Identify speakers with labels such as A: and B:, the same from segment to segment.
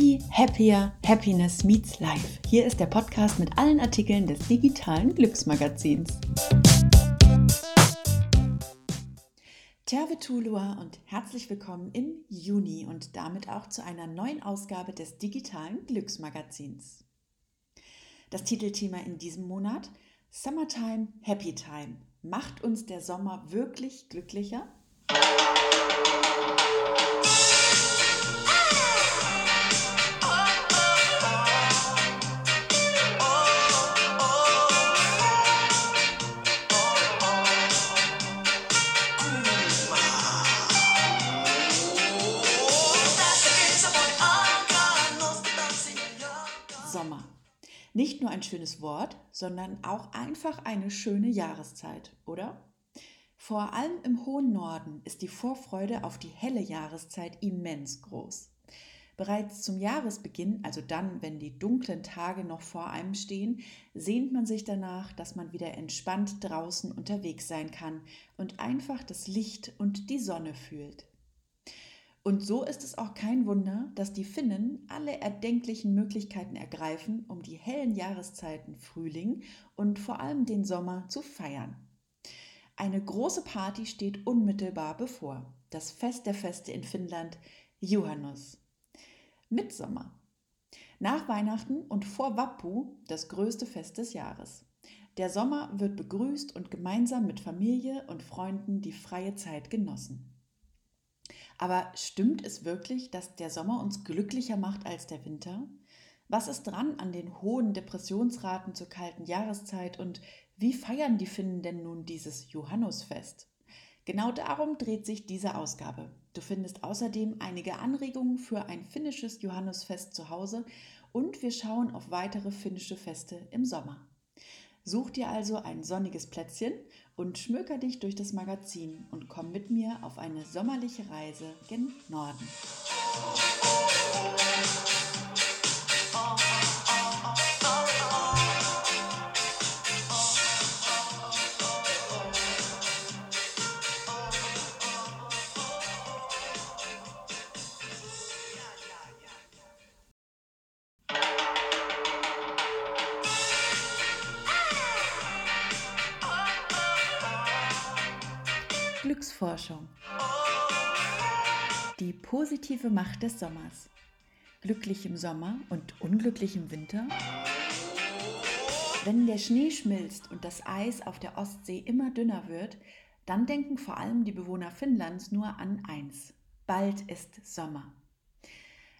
A: Happy, Happier, Happiness Meets Life. Hier ist der Podcast mit allen Artikeln des digitalen Glücksmagazins. Tervetulua und herzlich willkommen im Juni und damit auch zu einer neuen Ausgabe des digitalen Glücksmagazins. Das Titelthema in diesem Monat Summertime, Happy Time. Macht uns der Sommer wirklich glücklicher? Ein schönes Wort, sondern auch einfach eine schöne Jahreszeit, oder? Vor allem im hohen Norden ist die Vorfreude auf die helle Jahreszeit immens groß. Bereits zum Jahresbeginn, also dann, wenn die dunklen Tage noch vor einem stehen, sehnt man sich danach, dass man wieder entspannt draußen unterwegs sein kann und einfach das Licht und die Sonne fühlt. Und so ist es auch kein Wunder, dass die Finnen alle erdenklichen Möglichkeiten ergreifen, um die hellen Jahreszeiten Frühling und vor allem den Sommer zu feiern. Eine große Party steht unmittelbar bevor. Das Fest der Feste in Finnland, Juhannus. Mitsommer. Nach Weihnachten und vor Wappu das größte Fest des Jahres. Der Sommer wird begrüßt und gemeinsam mit Familie und Freunden die freie Zeit genossen. Aber stimmt es wirklich, dass der Sommer uns glücklicher macht als der Winter? Was ist dran an den hohen Depressionsraten zur kalten Jahreszeit und wie feiern die Finnen denn nun dieses Johannusfest? Genau darum dreht sich diese Ausgabe. Du findest außerdem einige Anregungen für ein finnisches Johannusfest zu Hause und wir schauen auf weitere finnische Feste im Sommer. Such dir also ein sonniges Plätzchen und schmöker dich durch das Magazin und komm mit mir auf eine sommerliche Reise gen Norden. Glücksforschung. Die positive Macht des Sommers. Glücklich im Sommer und unglücklich im Winter? Wenn der Schnee schmilzt und das Eis auf der Ostsee immer dünner wird, dann denken vor allem die Bewohner Finnlands nur an eins. Bald ist Sommer.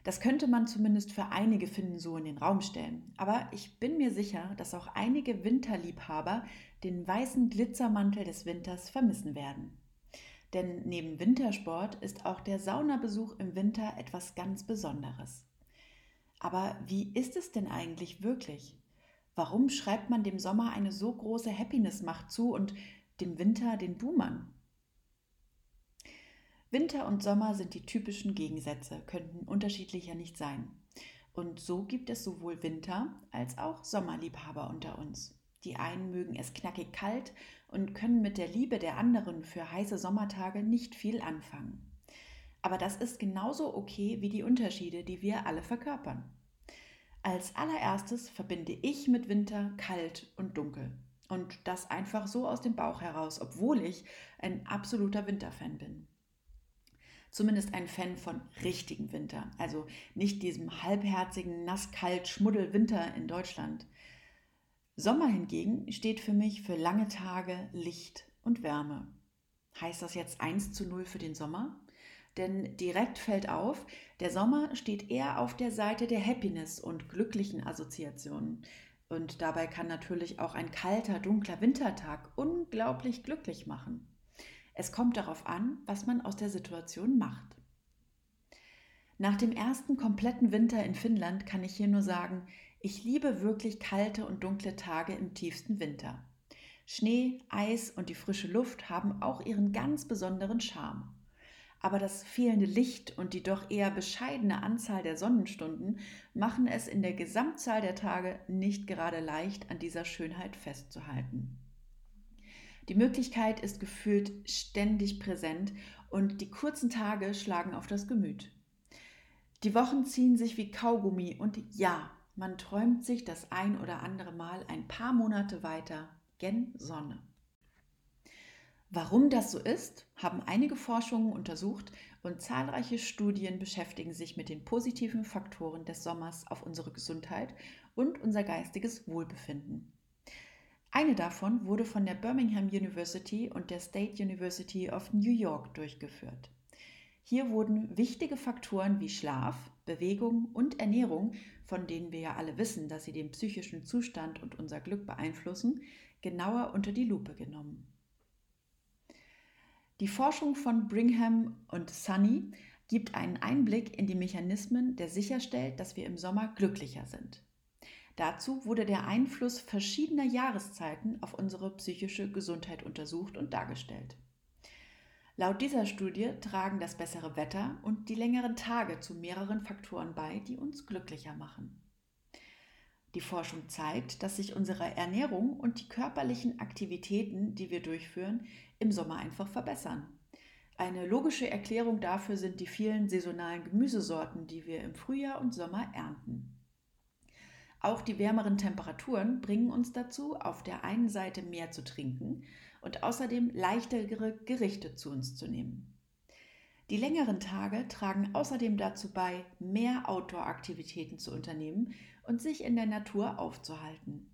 A: Das könnte man zumindest für einige Finnen so in den Raum stellen. Aber ich bin mir sicher, dass auch einige Winterliebhaber den weißen Glitzermantel des Winters vermissen werden. Denn neben Wintersport ist auch der Saunabesuch im Winter etwas ganz Besonderes. Aber wie ist es denn eigentlich wirklich? Warum schreibt man dem Sommer eine so große Happiness-Macht zu und dem Winter den Buhmann? Winter und Sommer sind die typischen Gegensätze, könnten unterschiedlicher nicht sein. Und so gibt es sowohl Winter- als auch Sommerliebhaber unter uns. Die einen mögen es knackig kalt und können mit der Liebe der anderen für heiße Sommertage nicht viel anfangen. Aber das ist genauso okay wie die Unterschiede, die wir alle verkörpern. Als allererstes verbinde ich mit Winter kalt und dunkel. Und das einfach so aus dem Bauch heraus, obwohl ich ein absoluter Winterfan bin. Zumindest ein Fan von richtigem Winter, also nicht diesem halbherzigen, nasskalt Schmuddel-Winter in Deutschland. Sommer hingegen steht für mich für lange Tage, Licht und Wärme. Heißt das jetzt 1 zu 0 für den Sommer? Denn direkt fällt auf, der Sommer steht eher auf der Seite der Happiness und glücklichen Assoziationen. Und dabei kann natürlich auch ein kalter, dunkler Wintertag unglaublich glücklich machen. Es kommt darauf an, was man aus der Situation macht. Nach dem ersten kompletten Winter in Finnland kann ich hier nur sagen, ich liebe wirklich kalte und dunkle Tage im tiefsten Winter. Schnee, Eis und die frische Luft haben auch ihren ganz besonderen Charme. Aber das fehlende Licht und die doch eher bescheidene Anzahl der Sonnenstunden machen es in der Gesamtzahl der Tage nicht gerade leicht, an dieser Schönheit festzuhalten. Die Möglichkeit ist gefühlt ständig präsent und die kurzen Tage schlagen auf das Gemüt. Die Wochen ziehen sich wie Kaugummi und ja, man träumt sich das ein oder andere Mal ein paar Monate weiter gen Sonne. Warum das so ist, haben einige Forschungen untersucht und zahlreiche Studien beschäftigen sich mit den positiven Faktoren des Sommers auf unsere Gesundheit und unser geistiges Wohlbefinden. Eine davon wurde von der Birmingham University und der State University of New York durchgeführt. Hier wurden wichtige Faktoren wie Schlaf, Bewegung und Ernährung, von denen wir ja alle wissen, dass sie den psychischen Zustand und unser Glück beeinflussen, genauer unter die Lupe genommen. Die Forschung von Brigham und Sunny gibt einen Einblick in die Mechanismen, der sicherstellt, dass wir im Sommer glücklicher sind. Dazu wurde der Einfluss verschiedener Jahreszeiten auf unsere psychische Gesundheit untersucht und dargestellt. Laut dieser Studie tragen das bessere Wetter und die längeren Tage zu mehreren Faktoren bei, die uns glücklicher machen. Die Forschung zeigt, dass sich unsere Ernährung und die körperlichen Aktivitäten, die wir durchführen, im Sommer einfach verbessern. Eine logische Erklärung dafür sind die vielen saisonalen Gemüsesorten, die wir im Frühjahr und Sommer ernten. Auch die wärmeren Temperaturen bringen uns dazu, auf der einen Seite mehr zu trinken und außerdem leichtere Gerichte zu uns zu nehmen. Die längeren Tage tragen außerdem dazu bei, mehr Outdoor-Aktivitäten zu unternehmen und sich in der Natur aufzuhalten.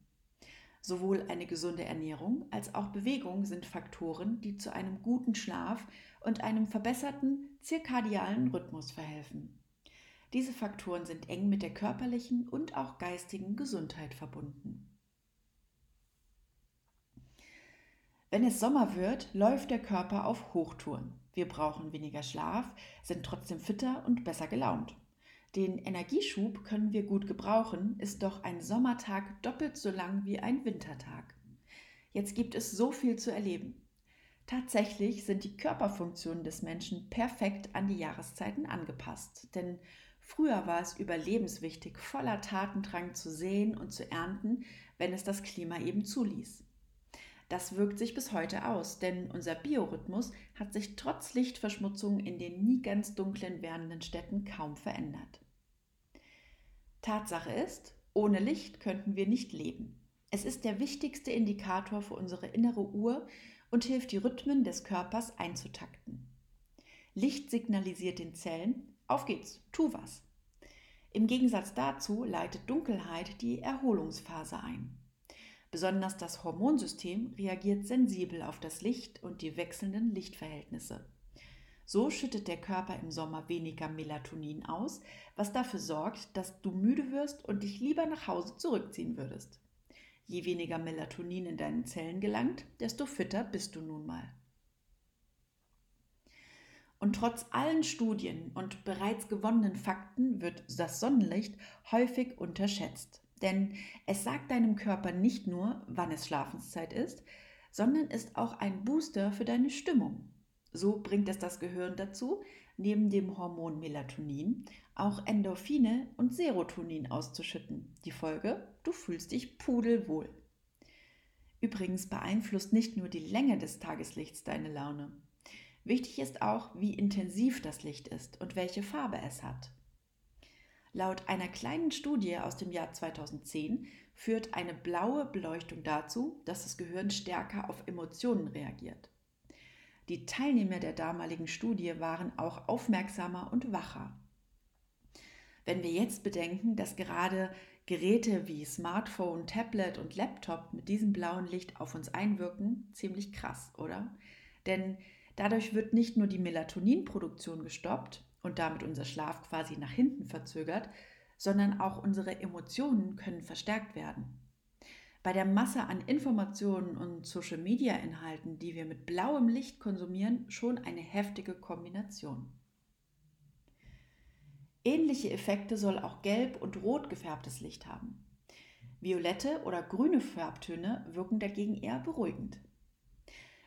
A: Sowohl eine gesunde Ernährung als auch Bewegung sind Faktoren, die zu einem guten Schlaf und einem verbesserten zirkadialen Rhythmus verhelfen. Diese Faktoren sind eng mit der körperlichen und auch geistigen Gesundheit verbunden. Wenn es Sommer wird, läuft der Körper auf Hochtouren. Wir brauchen weniger Schlaf, sind trotzdem fitter und besser gelaunt. Den Energieschub können wir gut gebrauchen, ist doch ein Sommertag doppelt so lang wie ein Wintertag. Jetzt gibt es so viel zu erleben. Tatsächlich sind die Körperfunktionen des Menschen perfekt an die Jahreszeiten angepasst, denn früher war es überlebenswichtig, voller Tatendrang zu säen und zu ernten, wenn es das Klima eben zuließ. Das wirkt sich bis heute aus, denn unser Biorhythmus hat sich trotz Lichtverschmutzung in den nie ganz dunklen werdenden Städten kaum verändert. Tatsache ist, ohne Licht könnten wir nicht leben. Es ist der wichtigste Indikator für unsere innere Uhr und hilft, die Rhythmen des Körpers einzutakten. Licht signalisiert den Zellen, auf geht's, tu was. Im Gegensatz dazu leitet Dunkelheit die Erholungsphase ein. Besonders das Hormonsystem reagiert sensibel auf das Licht und die wechselnden Lichtverhältnisse. So schüttet der Körper im Sommer weniger Melatonin aus, was dafür sorgt, dass du müde wirst und dich lieber nach Hause zurückziehen würdest. Je weniger Melatonin in deinen Zellen gelangt, desto fitter bist du nun mal. Und trotz allen Studien und bereits gewonnenen Fakten wird das Sonnenlicht häufig unterschätzt. Denn es sagt deinem Körper nicht nur, wann es Schlafenszeit ist, sondern ist auch ein Booster für deine Stimmung. So bringt es das Gehirn dazu, neben dem Hormon Melatonin auch Endorphine und Serotonin auszuschütten. Die Folge, du fühlst dich pudelwohl. Übrigens beeinflusst nicht nur die Länge des Tageslichts deine Laune. Wichtig ist auch, wie intensiv das Licht ist und welche Farbe es hat. Laut einer kleinen Studie aus dem Jahr 2010 führt eine blaue Beleuchtung dazu, dass das Gehirn stärker auf Emotionen reagiert. Die Teilnehmer der damaligen Studie waren auch aufmerksamer und wacher. Wenn wir jetzt bedenken, dass gerade Geräte wie Smartphone, Tablet und Laptop mit diesem blauen Licht auf uns einwirken, ziemlich krass, oder? Denn dadurch wird nicht nur die Melatoninproduktion gestoppt, und damit unser Schlaf quasi nach hinten verzögert, sondern auch unsere Emotionen können verstärkt werden. Bei der Masse an Informationen und Social-Media-Inhalten, die wir mit blauem Licht konsumieren, schon eine heftige Kombination. Ähnliche Effekte soll auch gelb und rot gefärbtes Licht haben. Violette oder grüne Farbtöne wirken dagegen eher beruhigend.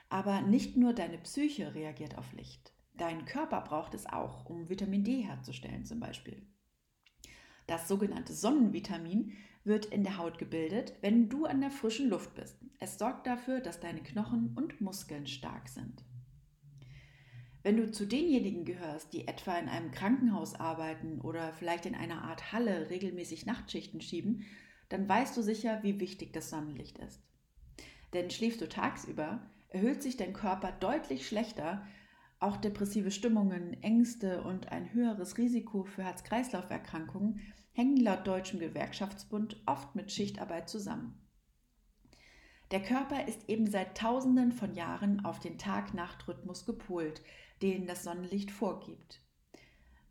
A: Aber nicht nur deine Psyche reagiert auf Licht. Dein Körper braucht es auch, um Vitamin D herzustellen zum Beispiel. Das sogenannte Sonnenvitamin wird in der Haut gebildet, wenn du an der frischen Luft bist. Es sorgt dafür, dass deine Knochen und Muskeln stark sind. Wenn du zu denjenigen gehörst, die etwa in einem Krankenhaus arbeiten oder vielleicht in einer Art Halle regelmäßig Nachtschichten schieben, dann weißt du sicher, wie wichtig das Sonnenlicht ist. Denn schläfst du tagsüber, erhöht sich dein Körper deutlich schlechter, auch depressive Stimmungen, Ängste und ein höheres Risiko für Herz-Kreislauf-Erkrankungen hängen laut Deutschem Gewerkschaftsbund oft mit Schichtarbeit zusammen. Der Körper ist eben seit Tausenden von Jahren auf den Tag-Nacht-Rhythmus gepolt, den das Sonnenlicht vorgibt.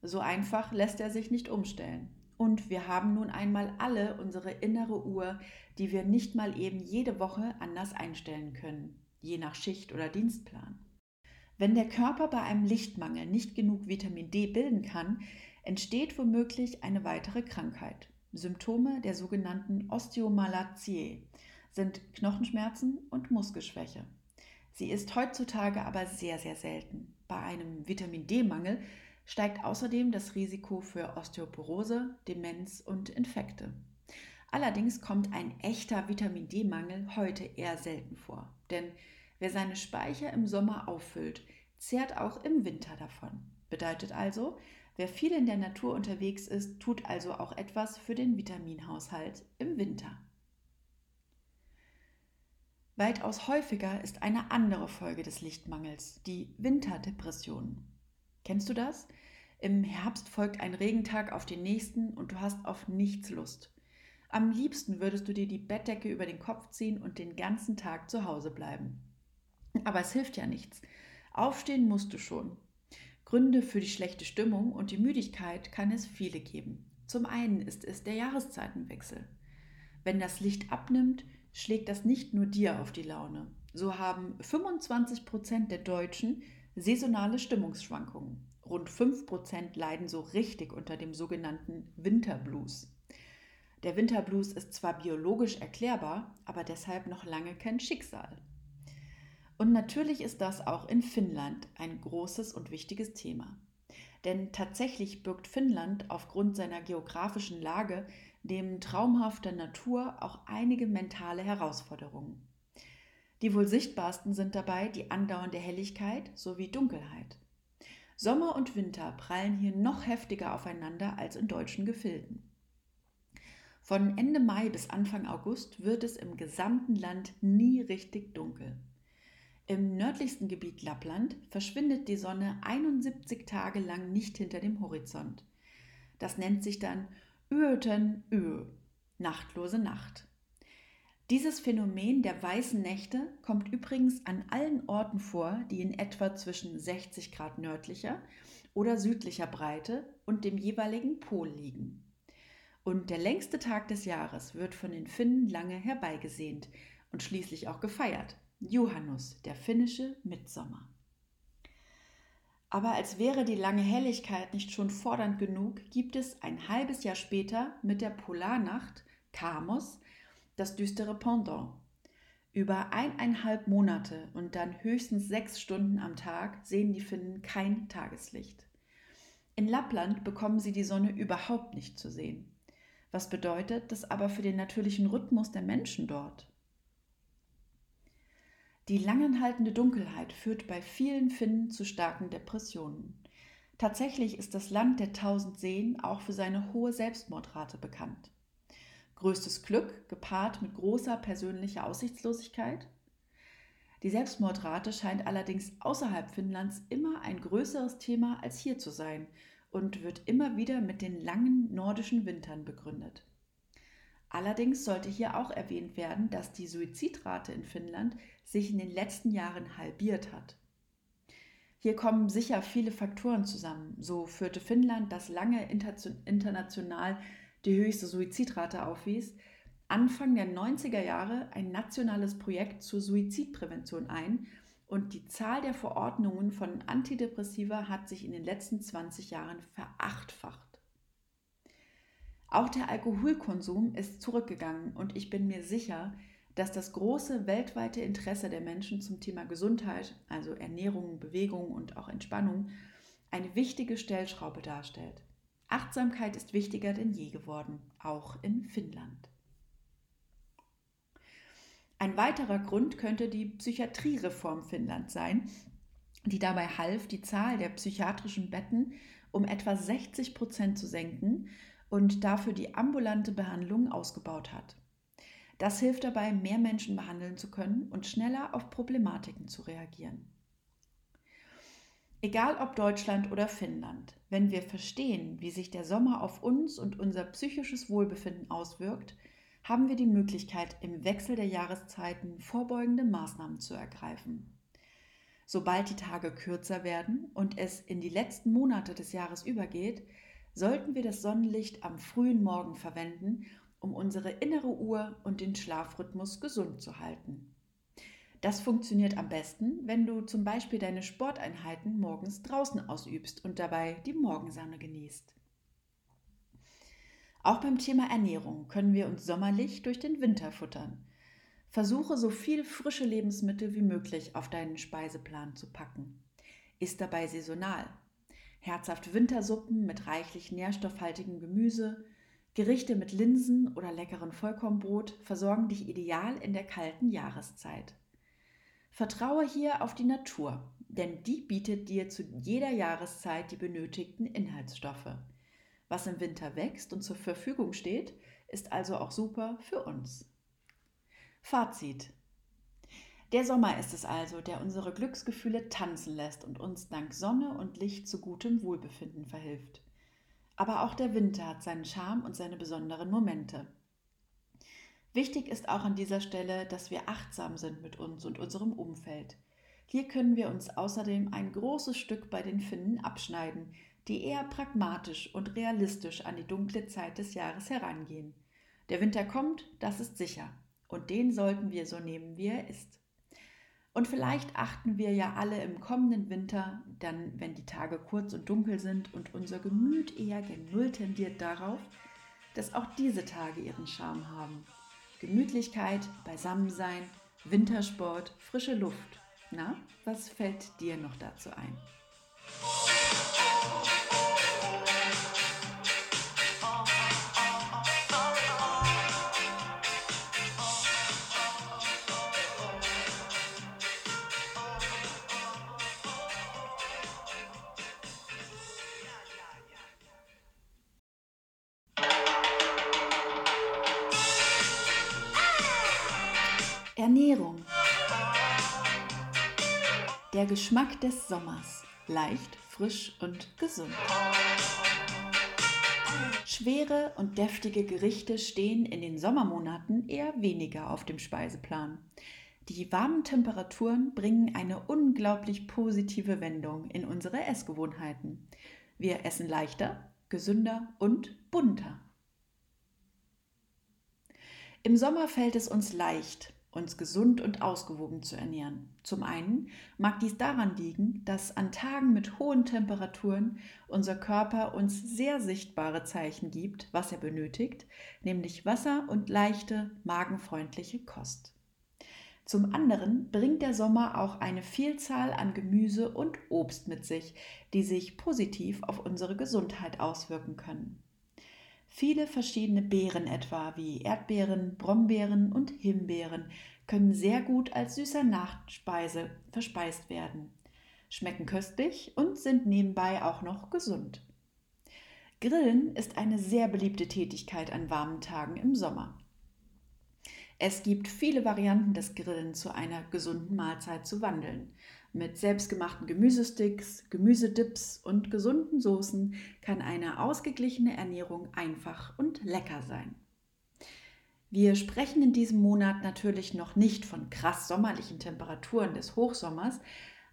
A: So einfach lässt er sich nicht umstellen. Und wir haben nun einmal alle unsere innere Uhr, die wir nicht mal eben jede Woche anders einstellen können, je nach Schicht oder Dienstplan. Wenn der Körper bei einem Lichtmangel nicht genug Vitamin D bilden kann, entsteht womöglich eine weitere Krankheit. Symptome der sogenannten Osteomalazie sind Knochenschmerzen und Muskelschwäche. Sie ist heutzutage aber sehr, sehr selten. Bei einem Vitamin D-Mangel steigt außerdem das Risiko für Osteoporose, Demenz und Infekte. Allerdings kommt ein echter Vitamin D-Mangel heute eher selten vor, denn wer seine Speicher im Sommer auffüllt, zehrt auch im Winter davon. Bedeutet also, wer viel in der Natur unterwegs ist, tut also auch etwas für den Vitaminhaushalt im Winter. Weitaus häufiger ist eine andere Folge des Lichtmangels, die Winterdepression. Kennst du das? Im Herbst folgt ein Regentag auf den nächsten und du hast auf nichts Lust. Am liebsten würdest du dir die Bettdecke über den Kopf ziehen und den ganzen Tag zu Hause bleiben. Aber es hilft ja nichts. Aufstehen musst du schon. Gründe für die schlechte Stimmung und die Müdigkeit kann es viele geben. Zum einen ist es der Jahreszeitenwechsel. Wenn das Licht abnimmt, schlägt das nicht nur dir auf die Laune. So haben 25 Prozent der Deutschen saisonale Stimmungsschwankungen. Rund 5 Prozent leiden so richtig unter dem sogenannten Winterblues. Der Winterblues ist zwar biologisch erklärbar, aber deshalb noch lange kein Schicksal. Und natürlich ist das auch in Finnland ein großes und wichtiges Thema. Denn tatsächlich birgt Finnland aufgrund seiner geografischen Lage dem traumhafter Natur auch einige mentale Herausforderungen. Die wohl sichtbarsten sind dabei die andauernde Helligkeit sowie Dunkelheit. Sommer und Winter prallen hier noch heftiger aufeinander als in deutschen Gefilden. Von Ende Mai bis Anfang August wird es im gesamten Land nie richtig dunkel. Im nördlichsten Gebiet Lappland verschwindet die Sonne 71 Tage lang nicht hinter dem Horizont. Das nennt sich dann Öten Ö, nachtlose Nacht. Dieses Phänomen der weißen Nächte kommt übrigens an allen Orten vor, die in etwa zwischen 60 Grad nördlicher oder südlicher Breite und dem jeweiligen Pol liegen. Und der längste Tag des Jahres wird von den Finnen lange herbeigesehnt und schließlich auch gefeiert. Johannus, der finnische Mitsommer. Aber als wäre die lange Helligkeit nicht schon fordernd genug, gibt es ein halbes Jahr später mit der Polarnacht Kamos das düstere Pendant. Über eineinhalb Monate und dann höchstens sechs Stunden am Tag sehen die Finnen kein Tageslicht. In Lappland bekommen sie die Sonne überhaupt nicht zu sehen. Was bedeutet das aber für den natürlichen Rhythmus der Menschen dort? Die langanhaltende Dunkelheit führt bei vielen Finnen zu starken Depressionen. Tatsächlich ist das Land der tausend Seen auch für seine hohe Selbstmordrate bekannt. Größtes Glück gepaart mit großer persönlicher Aussichtslosigkeit? Die Selbstmordrate scheint allerdings außerhalb Finnlands immer ein größeres Thema als hier zu sein und wird immer wieder mit den langen nordischen Wintern begründet. Allerdings sollte hier auch erwähnt werden, dass die Suizidrate in Finnland sich in den letzten Jahren halbiert hat. Hier kommen sicher viele Faktoren zusammen. So führte Finnland, das lange international die höchste Suizidrate aufwies, Anfang der 90er Jahre ein nationales Projekt zur Suizidprävention ein und die Zahl der Verordnungen von Antidepressiva hat sich in den letzten 20 Jahren verachtfacht. Auch der Alkoholkonsum ist zurückgegangen und ich bin mir sicher, dass das große weltweite Interesse der Menschen zum Thema Gesundheit, also Ernährung, Bewegung und auch Entspannung, eine wichtige Stellschraube darstellt. Achtsamkeit ist wichtiger denn je geworden, auch in Finnland. Ein weiterer Grund könnte die Psychiatriereform Finnlands sein, die dabei half, die Zahl der psychiatrischen Betten um etwa 60 Prozent zu senken und dafür die ambulante Behandlung ausgebaut hat. Das hilft dabei, mehr Menschen behandeln zu können und schneller auf Problematiken zu reagieren. Egal ob Deutschland oder Finnland, wenn wir verstehen, wie sich der Sommer auf uns und unser psychisches Wohlbefinden auswirkt, haben wir die Möglichkeit, im Wechsel der Jahreszeiten vorbeugende Maßnahmen zu ergreifen. Sobald die Tage kürzer werden und es in die letzten Monate des Jahres übergeht, sollten wir das Sonnenlicht am frühen Morgen verwenden, um unsere innere Uhr und den Schlafrhythmus gesund zu halten. Das funktioniert am besten, wenn du zum Beispiel deine Sporteinheiten morgens draußen ausübst und dabei die Morgensonne genießt. Auch beim Thema Ernährung können wir uns sommerlich durch den Winter futtern. Versuche so viel frische Lebensmittel wie möglich auf deinen Speiseplan zu packen. Ist dabei saisonal. Herzhafte Wintersuppen mit reichlich nährstoffhaltigem Gemüse, Gerichte mit Linsen oder leckeren Vollkornbrot versorgen dich ideal in der kalten Jahreszeit. Vertraue hier auf die Natur, denn die bietet dir zu jeder Jahreszeit die benötigten Inhaltsstoffe. Was im Winter wächst und zur Verfügung steht, ist also auch super für uns. Fazit. Der Sommer ist es also, der unsere Glücksgefühle tanzen lässt und uns dank Sonne und Licht zu gutem Wohlbefinden verhilft. Aber auch der Winter hat seinen Charme und seine besonderen Momente. Wichtig ist auch an dieser Stelle, dass wir achtsam sind mit uns und unserem Umfeld. Hier können wir uns außerdem ein großes Stück bei den Finnen abschneiden, die eher pragmatisch und realistisch an die dunkle Zeit des Jahres herangehen. Der Winter kommt, das ist sicher und den sollten wir so nehmen, wie er ist. Und vielleicht achten wir ja alle im kommenden Winter, dann, wenn die Tage kurz und dunkel sind und unser Gemüt eher gen Null tendiert darauf, dass auch diese Tage ihren Charme haben. Gemütlichkeit, Beisammensein, Wintersport, frische Luft. Na, was fällt dir noch dazu ein? Geschmack des Sommers. Leicht, frisch und gesund. Schwere und deftige Gerichte stehen in den Sommermonaten eher weniger auf dem Speiseplan. Die warmen Temperaturen bringen eine unglaublich positive Wendung in unsere Essgewohnheiten. Wir essen leichter, gesünder und bunter. Im Sommer fällt es uns leicht, uns gesund und ausgewogen zu ernähren. Zum einen mag dies daran liegen, dass an Tagen mit hohen Temperaturen unser Körper uns sehr sichtbare Zeichen gibt, was er benötigt, nämlich Wasser und leichte, magenfreundliche Kost. Zum anderen bringt der Sommer auch eine Vielzahl an Gemüse und Obst mit sich, die sich positiv auf unsere Gesundheit auswirken können. Viele verschiedene Beeren etwa wie Erdbeeren, Brombeeren und Himbeeren können sehr gut als süßer Nachspeise verspeist werden, schmecken köstlich und sind nebenbei auch noch gesund. Grillen ist eine sehr beliebte Tätigkeit an warmen Tagen im Sommer. Es gibt viele Varianten des Grillen zu einer gesunden Mahlzeit zu wandeln. Mit selbstgemachten Gemüsesticks, Gemüsedips und gesunden Soßen kann eine ausgeglichene Ernährung einfach und lecker sein. Wir sprechen in diesem Monat natürlich noch nicht von krass sommerlichen Temperaturen des Hochsommers,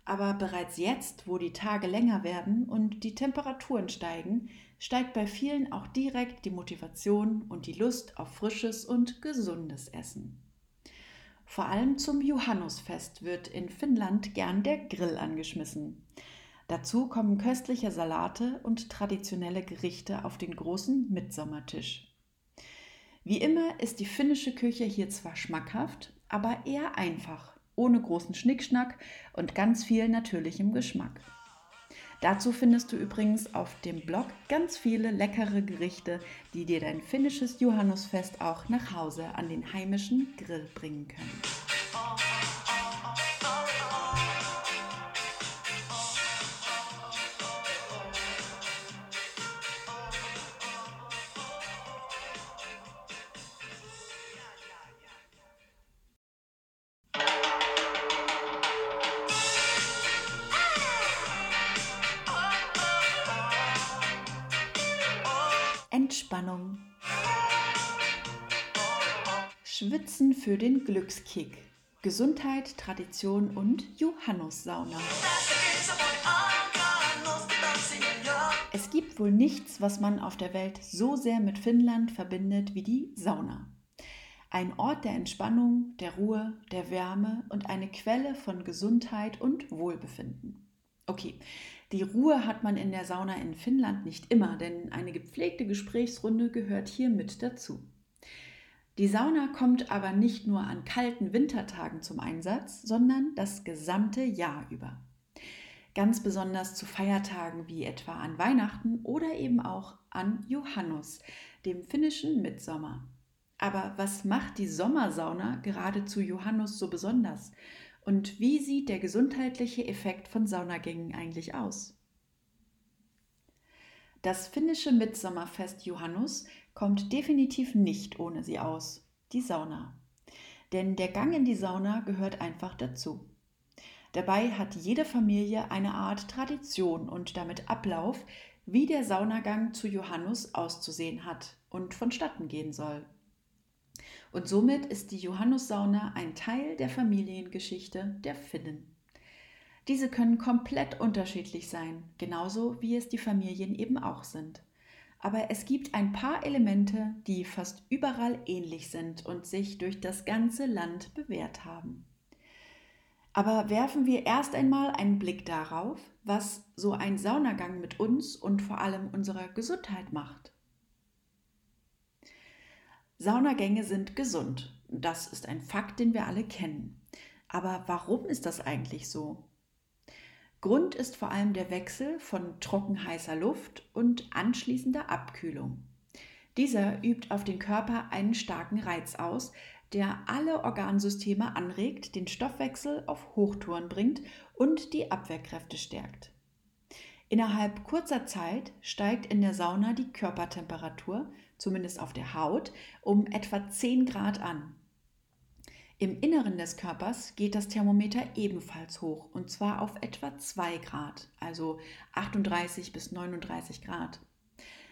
A: aber bereits jetzt, wo die Tage länger werden und die Temperaturen steigen, steigt bei vielen auch direkt die Motivation und die Lust auf frisches und gesundes Essen. Vor allem zum Johannusfest wird in Finnland gern der Grill angeschmissen. Dazu kommen köstliche Salate und traditionelle Gerichte auf den großen Mitsommertisch. Wie immer ist die finnische Küche hier zwar schmackhaft, aber eher einfach, ohne großen Schnickschnack und ganz viel natürlichem Geschmack. Dazu findest du übrigens auf dem Blog ganz viele leckere Gerichte, die dir dein finnisches Johannusfest auch nach Hause an den heimischen Grill bringen können. Für den Glückskick. Gesundheit, Tradition und Johannussauna. Es gibt wohl nichts, was man auf der Welt so sehr mit Finnland verbindet wie die Sauna. Ein Ort der Entspannung, der Ruhe, der Wärme und eine Quelle von Gesundheit und Wohlbefinden. Okay, die Ruhe hat man in der Sauna in Finnland nicht immer, denn eine gepflegte Gesprächsrunde gehört hier mit dazu. Die Sauna kommt aber nicht nur an kalten Wintertagen zum Einsatz, sondern das gesamte Jahr über. Ganz besonders zu Feiertagen wie etwa an Weihnachten oder eben auch an Johannus, dem finnischen Mitsommer. Aber was macht die Sommersauna gerade zu Johannus so besonders? Und wie sieht der gesundheitliche Effekt von Saunagängen eigentlich aus? Das finnische Mitsommerfest Johannus kommt definitiv nicht ohne sie aus, die Sauna. Denn der Gang in die Sauna gehört einfach dazu. Dabei hat jede Familie eine Art Tradition und damit Ablauf, wie der Saunagang zu Johannus auszusehen hat und vonstatten gehen soll. Und somit ist die Johannussauna ein Teil der Familiengeschichte der Finnen. Diese können komplett unterschiedlich sein, genauso wie es die Familien eben auch sind aber es gibt ein paar Elemente, die fast überall ähnlich sind und sich durch das ganze Land bewährt haben. Aber werfen wir erst einmal einen Blick darauf, was so ein Saunagang mit uns und vor allem unserer Gesundheit macht. Saunagänge sind gesund. Das ist ein Fakt, den wir alle kennen. Aber warum ist das eigentlich so? Grund ist vor allem der Wechsel von trockenheißer Luft und anschließender Abkühlung. Dieser übt auf den Körper einen starken Reiz aus, der alle Organsysteme anregt, den Stoffwechsel auf Hochtouren bringt und die Abwehrkräfte stärkt. Innerhalb kurzer Zeit steigt in der Sauna die Körpertemperatur, zumindest auf der Haut, um etwa 10 Grad an. Im Inneren des Körpers geht das Thermometer ebenfalls hoch und zwar auf etwa 2 Grad, also 38 bis 39 Grad.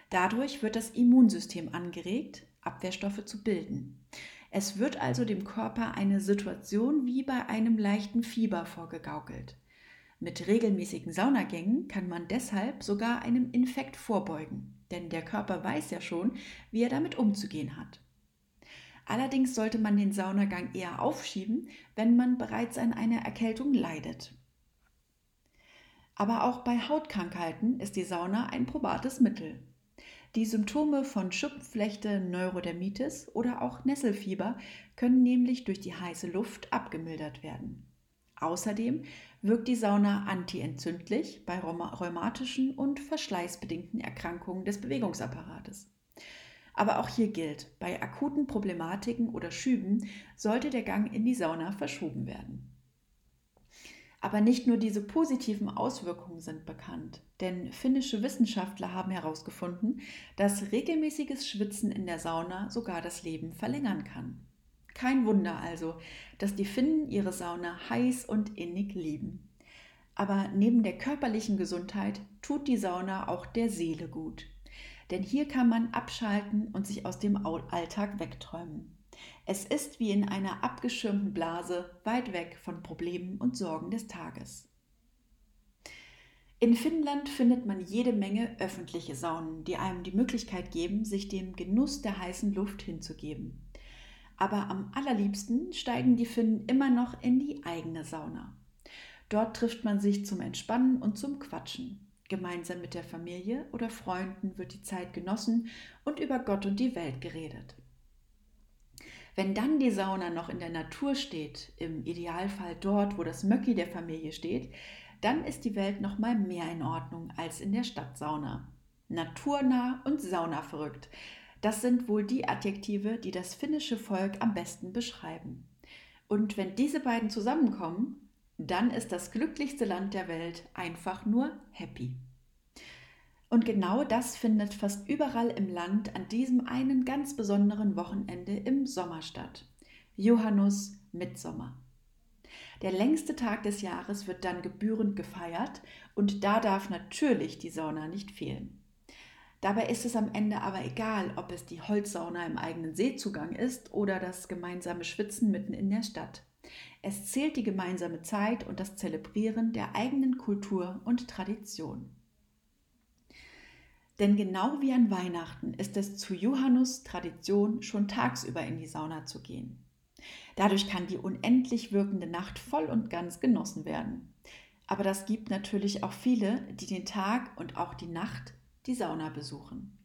A: Dadurch wird das Immunsystem angeregt, Abwehrstoffe zu bilden. Es wird also dem Körper eine Situation wie bei einem leichten Fieber vorgegaukelt. Mit regelmäßigen Saunagängen kann man deshalb sogar einem Infekt vorbeugen, denn der Körper weiß ja schon, wie er damit umzugehen hat. Allerdings sollte man den Saunagang eher aufschieben, wenn man bereits an einer Erkältung leidet. Aber auch bei Hautkrankheiten ist die Sauna ein probates Mittel. Die Symptome von Schuppenflechte, Neurodermitis oder auch Nesselfieber können nämlich durch die heiße Luft abgemildert werden. Außerdem wirkt die Sauna antientzündlich bei rheumatischen und verschleißbedingten Erkrankungen des Bewegungsapparates. Aber auch hier gilt, bei akuten Problematiken oder Schüben sollte der Gang in die Sauna verschoben werden. Aber nicht nur diese positiven Auswirkungen sind bekannt, denn finnische Wissenschaftler haben herausgefunden, dass regelmäßiges Schwitzen in der Sauna sogar das Leben verlängern kann. Kein Wunder also, dass die Finnen ihre Sauna heiß und innig lieben. Aber neben der körperlichen Gesundheit tut die Sauna auch der Seele gut. Denn hier kann man abschalten und sich aus dem Alltag wegträumen. Es ist wie in einer abgeschirmten Blase weit weg von Problemen und Sorgen des Tages. In Finnland findet man jede Menge öffentliche Saunen, die einem die Möglichkeit geben, sich dem Genuss der heißen Luft hinzugeben. Aber am allerliebsten steigen die Finnen immer noch in die eigene Sauna. Dort trifft man sich zum Entspannen und zum Quatschen. Gemeinsam mit der Familie oder Freunden wird die Zeit genossen und über Gott und die Welt geredet. Wenn dann die Sauna noch in der Natur steht, im Idealfall dort, wo das Möcki der Familie steht, dann ist die Welt noch mal mehr in Ordnung als in der Stadtsauna. Naturnah und saunaverrückt. Das sind wohl die Adjektive, die das finnische Volk am besten beschreiben. Und wenn diese beiden zusammenkommen, dann ist das glücklichste Land der Welt einfach nur happy. Und genau das findet fast überall im Land an diesem einen ganz besonderen Wochenende im Sommer statt. Johannus Mitsommer. Der längste Tag des Jahres wird dann gebührend gefeiert und da darf natürlich die Sauna nicht fehlen. Dabei ist es am Ende aber egal, ob es die Holzsauna im eigenen Seezugang ist oder das gemeinsame Schwitzen mitten in der Stadt. Es zählt die gemeinsame Zeit und das Zelebrieren der eigenen Kultur und Tradition. Denn genau wie an Weihnachten ist es zu Johannus Tradition, schon tagsüber in die Sauna zu gehen. Dadurch kann die unendlich wirkende Nacht voll und ganz genossen werden. Aber das gibt natürlich auch viele, die den Tag und auch die Nacht die Sauna besuchen.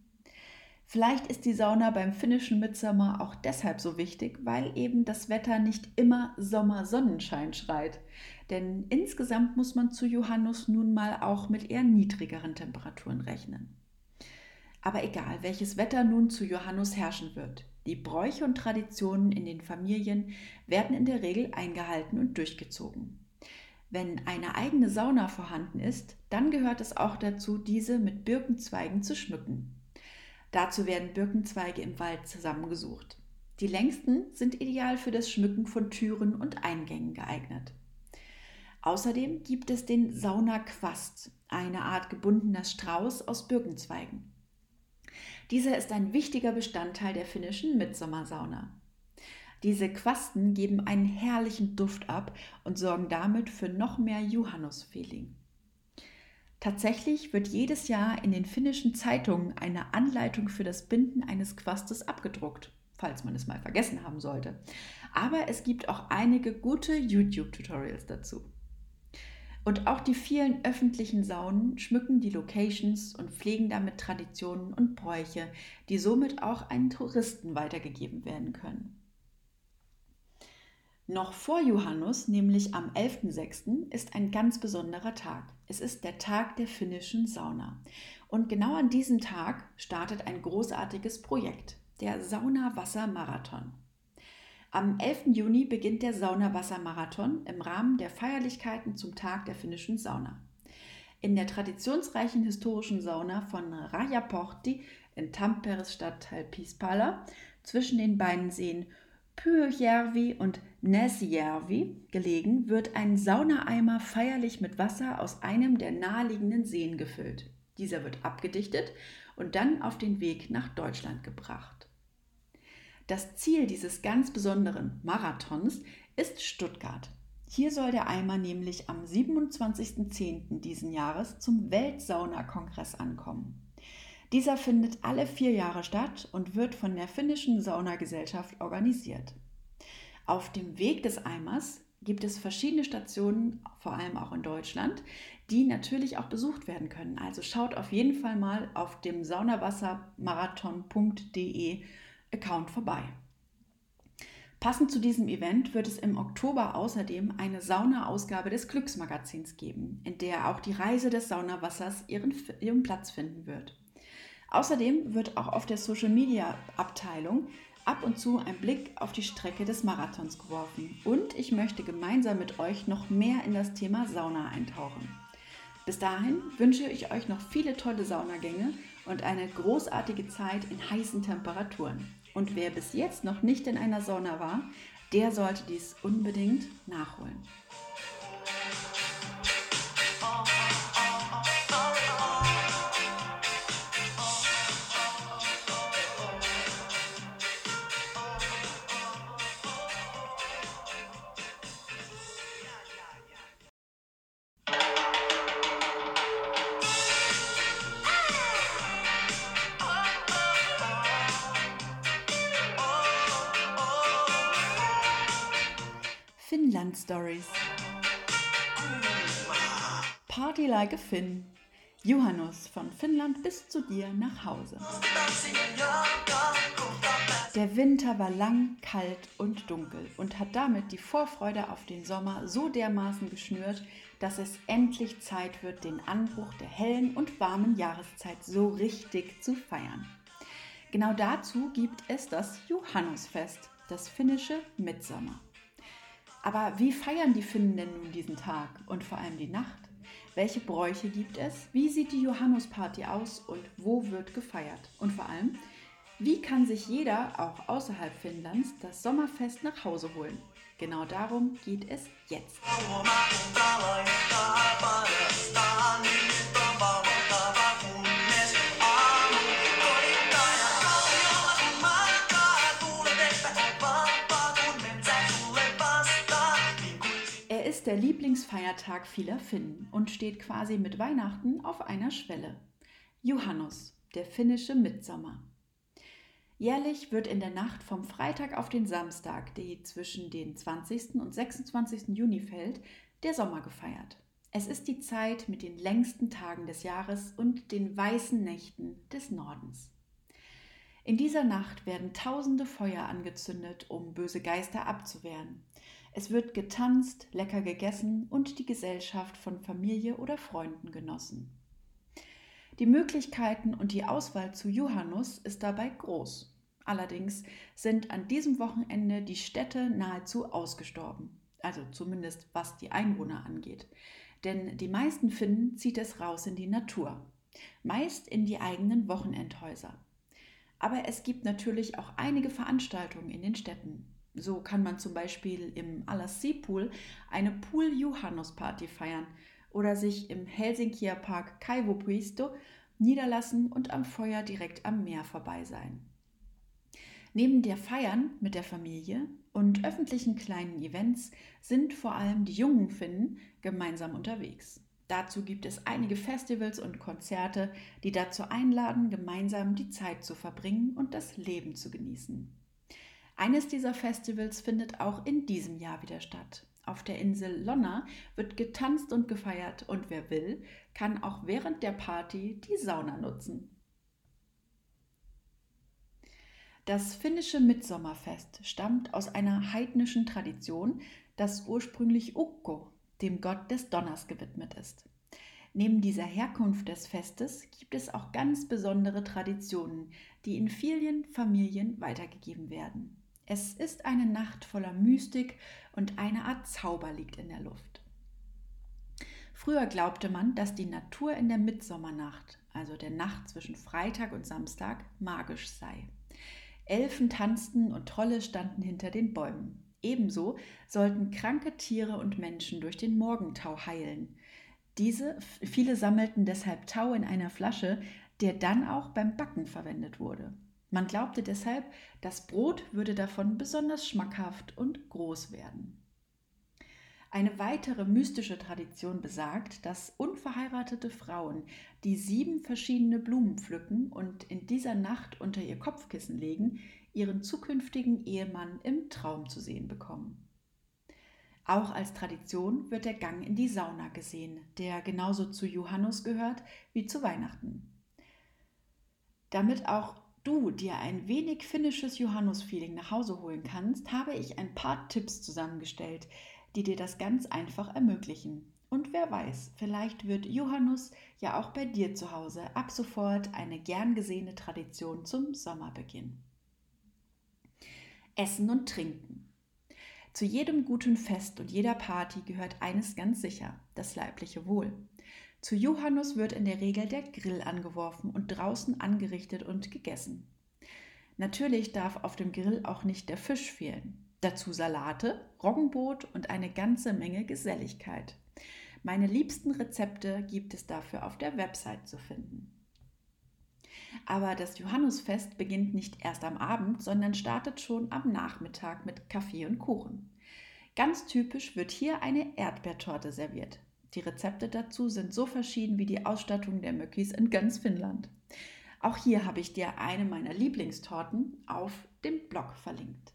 A: Vielleicht ist die Sauna beim finnischen Mitsommer auch deshalb so wichtig, weil eben das Wetter nicht immer Sommer-Sonnenschein schreit. Denn insgesamt muss man zu Johannes nun mal auch mit eher niedrigeren Temperaturen rechnen. Aber egal, welches Wetter nun zu Johannes herrschen wird, die Bräuche und Traditionen in den Familien werden in der Regel eingehalten und durchgezogen. Wenn eine eigene Sauna vorhanden ist, dann gehört es auch dazu, diese mit Birkenzweigen zu schmücken. Dazu werden Birkenzweige im Wald zusammengesucht. Die längsten sind ideal für das Schmücken von Türen und Eingängen geeignet. Außerdem gibt es den Saunaquast, eine Art gebundener Strauß aus Birkenzweigen. Dieser ist ein wichtiger Bestandteil der finnischen Mitsommersauna. Diese Quasten geben einen herrlichen Duft ab und sorgen damit für noch mehr Johannus-Feeling. Tatsächlich wird jedes Jahr in den finnischen Zeitungen eine Anleitung für das Binden eines Quastes abgedruckt, falls man es mal vergessen haben sollte. Aber es gibt auch einige gute YouTube-Tutorials dazu. Und auch die vielen öffentlichen Saunen schmücken die Locations und pflegen damit Traditionen und Bräuche, die somit auch an Touristen weitergegeben werden können. Noch vor Johannes, nämlich am 11.06., ist ein ganz besonderer Tag. Es ist der Tag der finnischen Sauna. Und genau an diesem Tag startet ein großartiges Projekt, der Sauna-Wasser-Marathon. Am 11. Juni beginnt der Sauna-Wasser-Marathon im Rahmen der Feierlichkeiten zum Tag der finnischen Sauna. In der traditionsreichen historischen Sauna von Rajaporti in Tamperes Stadtteil Pispala zwischen den beiden Seen Pyhjärvi und Näsjärvi gelegen, wird ein Saunaeimer feierlich mit Wasser aus einem der naheliegenden Seen gefüllt. Dieser wird abgedichtet und dann auf den Weg nach Deutschland gebracht. Das Ziel dieses ganz besonderen Marathons ist Stuttgart. Hier soll der Eimer nämlich am 27.10. diesen Jahres zum Weltsaunakongress ankommen. Dieser findet alle vier Jahre statt und wird von der finnischen Saunagesellschaft organisiert. Auf dem Weg des Eimers gibt es verschiedene Stationen, vor allem auch in Deutschland, die natürlich auch besucht werden können. Also schaut auf jeden Fall mal auf dem saunawassermarathon.de Account vorbei. Passend zu diesem Event wird es im Oktober außerdem eine Sauna-Ausgabe des Glücksmagazins geben, in der auch die Reise des Saunawassers ihren, ihren Platz finden wird. Außerdem wird auch auf der Social Media Abteilung ab und zu ein Blick auf die Strecke des Marathons geworfen und ich möchte gemeinsam mit euch noch mehr in das Thema Sauna eintauchen. Bis dahin wünsche ich euch noch viele tolle Saunagänge und eine großartige Zeit in heißen Temperaturen. Und wer bis jetzt noch nicht in einer Sauna war, der sollte dies unbedingt nachholen. Finnland Stories. Party like a Finn. Johannes von Finnland bis zu dir nach Hause. Der Winter war lang, kalt und dunkel und hat damit die Vorfreude auf den Sommer so dermaßen geschnürt, dass es endlich Zeit wird, den Anbruch der hellen und warmen Jahreszeit so richtig zu feiern. Genau dazu gibt es das Johannesfest, das finnische Mitsommer. Aber wie feiern die Finnen denn nun diesen Tag und vor allem die Nacht? Welche Bräuche gibt es? Wie sieht die Johannesparty aus und wo wird gefeiert? Und vor allem, wie kann sich jeder, auch außerhalb Finnlands, das Sommerfest nach Hause holen? Genau darum geht es jetzt. Der Lieblingsfeiertag vieler Finnen und steht quasi mit Weihnachten auf einer Schwelle. Johannes, der finnische Mitsommer. Jährlich wird in der Nacht vom Freitag auf den Samstag, die zwischen den 20. und 26. Juni fällt, der Sommer gefeiert. Es ist die Zeit mit den längsten Tagen des Jahres und den weißen Nächten des Nordens. In dieser Nacht werden tausende Feuer angezündet, um böse Geister abzuwehren. Es wird getanzt, lecker gegessen und die Gesellschaft von Familie oder Freunden genossen. Die Möglichkeiten und die Auswahl zu Johannus ist dabei groß. Allerdings sind an diesem Wochenende die Städte nahezu ausgestorben, also zumindest was die Einwohner angeht. Denn die meisten Finnen zieht es raus in die Natur, meist in die eigenen Wochenendhäuser. Aber es gibt natürlich auch einige Veranstaltungen in den Städten. So kann man zum Beispiel im Alassi-Pool eine Pool-Johannus-Party feiern oder sich im Helsinkier Park Kaivopuisto niederlassen und am Feuer direkt am Meer vorbei sein. Neben der Feiern mit der Familie und öffentlichen kleinen Events sind vor allem die jungen Finnen gemeinsam unterwegs. Dazu gibt es einige Festivals und Konzerte, die dazu einladen, gemeinsam die Zeit zu verbringen und das Leben zu genießen. Eines dieser Festivals findet auch in diesem Jahr wieder statt. Auf der Insel Lonna wird getanzt und gefeiert und wer will, kann auch während der Party die Sauna nutzen. Das finnische Mitsommerfest stammt aus einer heidnischen Tradition, das ursprünglich Ukko, dem Gott des Donners, gewidmet ist. Neben dieser Herkunft des Festes gibt es auch ganz besondere Traditionen, die in vielen Familien weitergegeben werden. Es ist eine Nacht voller Mystik und eine Art Zauber liegt in der Luft. Früher glaubte man, dass die Natur in der Mitsommernacht, also der Nacht zwischen Freitag und Samstag, magisch sei. Elfen tanzten und Trolle standen hinter den Bäumen. Ebenso sollten kranke Tiere und Menschen durch den Morgentau heilen. Diese, viele sammelten deshalb Tau in einer Flasche, der dann auch beim Backen verwendet wurde. Man glaubte deshalb, das Brot würde davon besonders schmackhaft und groß werden. Eine weitere mystische Tradition besagt, dass unverheiratete Frauen, die sieben verschiedene Blumen pflücken und in dieser Nacht unter ihr Kopfkissen legen, ihren zukünftigen Ehemann im Traum zu sehen bekommen. Auch als Tradition wird der Gang in die Sauna gesehen, der genauso zu Johannes gehört wie zu Weihnachten. Damit auch du dir ein wenig finnisches Johannes-Feeling nach Hause holen kannst, habe ich ein paar Tipps zusammengestellt, die dir das ganz einfach ermöglichen. Und wer weiß, vielleicht wird Johannes ja auch bei dir zu Hause ab sofort eine gern gesehene Tradition zum Sommerbeginn. Essen und Trinken. Zu jedem guten Fest und jeder Party gehört eines ganz sicher, das leibliche Wohl. Zu Johannes wird in der Regel der Grill angeworfen und draußen angerichtet und gegessen. Natürlich darf auf dem Grill auch nicht der Fisch fehlen. Dazu Salate, Roggenbrot und eine ganze Menge Geselligkeit. Meine liebsten Rezepte gibt es dafür auf der Website zu finden. Aber das Johannesfest beginnt nicht erst am Abend, sondern startet schon am Nachmittag mit Kaffee und Kuchen. Ganz typisch wird hier eine Erdbeertorte serviert. Die Rezepte dazu sind so verschieden wie die Ausstattung der Möckis in ganz Finnland. Auch hier habe ich dir eine meiner Lieblingstorten auf dem Blog verlinkt.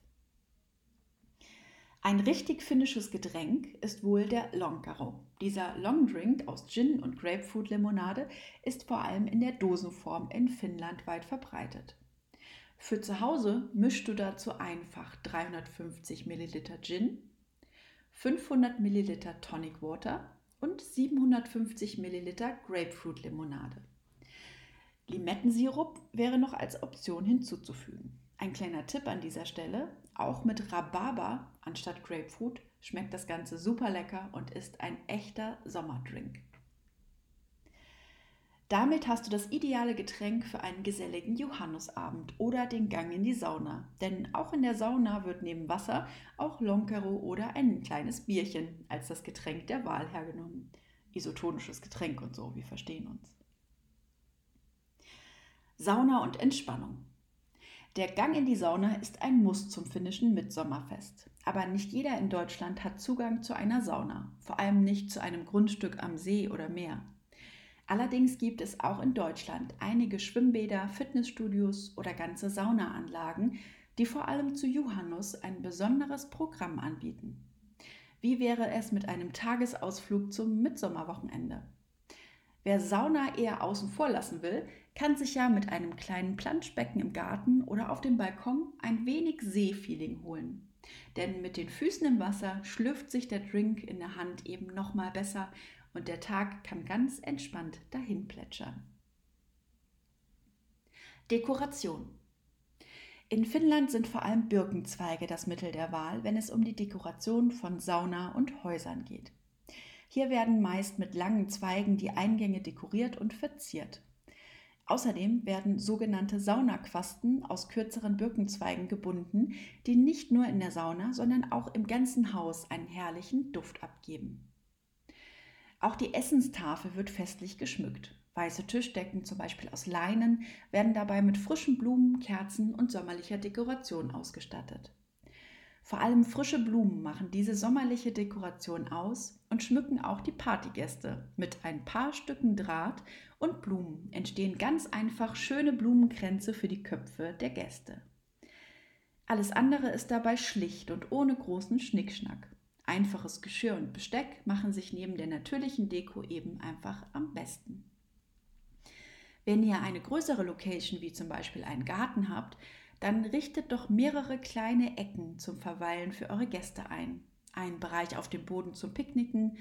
A: Ein richtig finnisches Getränk ist wohl der Lonkaro. Dieser Longdrink aus Gin und Grapefruit-Limonade ist vor allem in der Dosenform in Finnland weit verbreitet. Für zu Hause mischst du dazu einfach 350 Milliliter Gin, 500 Milliliter Tonic Water und 750 Milliliter Grapefruit-Limonade. Limettensirup wäre noch als Option hinzuzufügen. Ein kleiner Tipp an dieser Stelle, auch mit Rhabarber anstatt Grapefruit schmeckt das Ganze super lecker und ist ein echter Sommerdrink. Damit hast du das ideale Getränk für einen geselligen Johannesabend oder den Gang in die Sauna. Denn auch in der Sauna wird neben Wasser auch Lonkero oder ein kleines Bierchen als das Getränk der Wahl hergenommen. Isotonisches Getränk und so, wir verstehen uns. Sauna und Entspannung. Der Gang in die Sauna ist ein Muss zum finnischen Mitsommerfest. Aber nicht jeder in Deutschland hat Zugang zu einer Sauna, vor allem nicht zu einem Grundstück am See oder Meer. Allerdings gibt es auch in Deutschland einige Schwimmbäder, Fitnessstudios oder ganze Saunaanlagen, die vor allem zu Johannus ein besonderes Programm anbieten. Wie wäre es mit einem Tagesausflug zum Mitsommerwochenende? Wer Sauna eher außen vor lassen will, kann sich ja mit einem kleinen Planschbecken im Garten oder auf dem Balkon ein wenig Seefeeling holen. Denn mit den Füßen im Wasser schlürft sich der Drink in der Hand eben nochmal besser und der Tag kann ganz entspannt dahin plätschern. Dekoration. In Finnland sind vor allem Birkenzweige das Mittel der Wahl, wenn es um die Dekoration von Sauna und Häusern geht. Hier werden meist mit langen Zweigen die Eingänge dekoriert und verziert. Außerdem werden sogenannte Saunaquasten aus kürzeren Birkenzweigen gebunden, die nicht nur in der Sauna, sondern auch im ganzen Haus einen herrlichen Duft abgeben. Auch die Essenstafel wird festlich geschmückt. Weiße Tischdecken, zum Beispiel aus Leinen, werden dabei mit frischen Blumen, Kerzen und sommerlicher Dekoration ausgestattet. Vor allem frische Blumen machen diese sommerliche Dekoration aus und schmücken auch die Partygäste. Mit ein paar Stücken Draht und Blumen entstehen ganz einfach schöne Blumenkränze für die Köpfe der Gäste. Alles andere ist dabei schlicht und ohne großen Schnickschnack. Einfaches Geschirr und Besteck machen sich neben der natürlichen Deko eben einfach am besten. Wenn ihr eine größere Location wie zum Beispiel einen Garten habt, dann richtet doch mehrere kleine Ecken zum Verweilen für eure Gäste ein. Ein Bereich auf dem Boden zum Picknicken,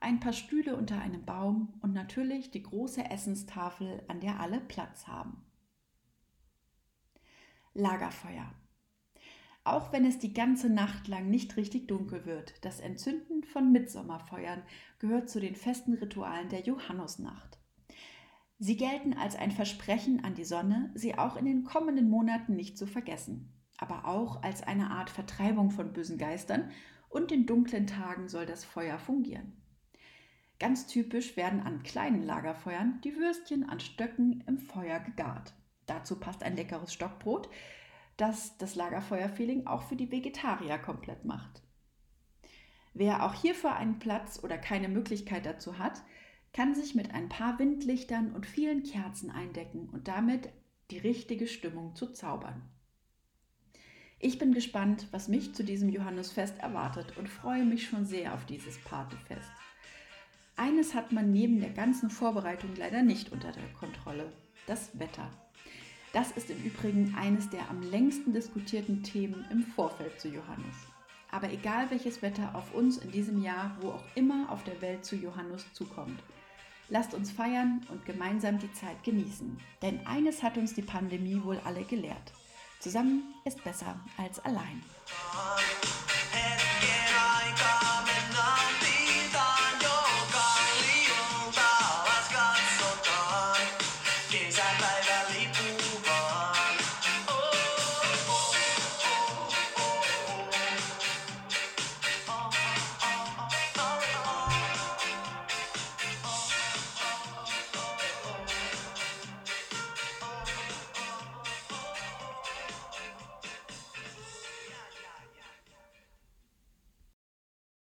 A: ein paar Stühle unter einem Baum und natürlich die große Essenstafel, an der alle Platz haben. Lagerfeuer. Auch wenn es die ganze Nacht lang nicht richtig dunkel wird, das Entzünden von Mitsommerfeuern gehört zu den festen Ritualen der Johannusnacht. Sie gelten als ein Versprechen an die Sonne, sie auch in den kommenden Monaten nicht zu vergessen, aber auch als eine Art Vertreibung von bösen Geistern und in dunklen Tagen soll das Feuer fungieren. Ganz typisch werden an kleinen Lagerfeuern die Würstchen an Stöcken im Feuer gegart. Dazu passt ein leckeres Stockbrot, das das Lagerfeuerfeeling auch für die Vegetarier komplett macht. Wer auch hierfür einen Platz oder keine Möglichkeit dazu hat, kann sich mit ein paar Windlichtern und vielen Kerzen eindecken und damit die richtige Stimmung zu zaubern. Ich bin gespannt, was mich zu diesem Johannesfest erwartet und freue mich schon sehr auf dieses Partyfest. Eines hat man neben der ganzen Vorbereitung leider nicht unter der Kontrolle, das Wetter. Das ist im Übrigen eines der am längsten diskutierten Themen im Vorfeld zu Johannes. Aber egal welches Wetter auf uns in diesem Jahr, wo auch immer auf der Welt zu Johannes zukommt, Lasst uns feiern und gemeinsam die Zeit genießen. Denn eines hat uns die Pandemie wohl alle gelehrt. Zusammen ist besser als allein.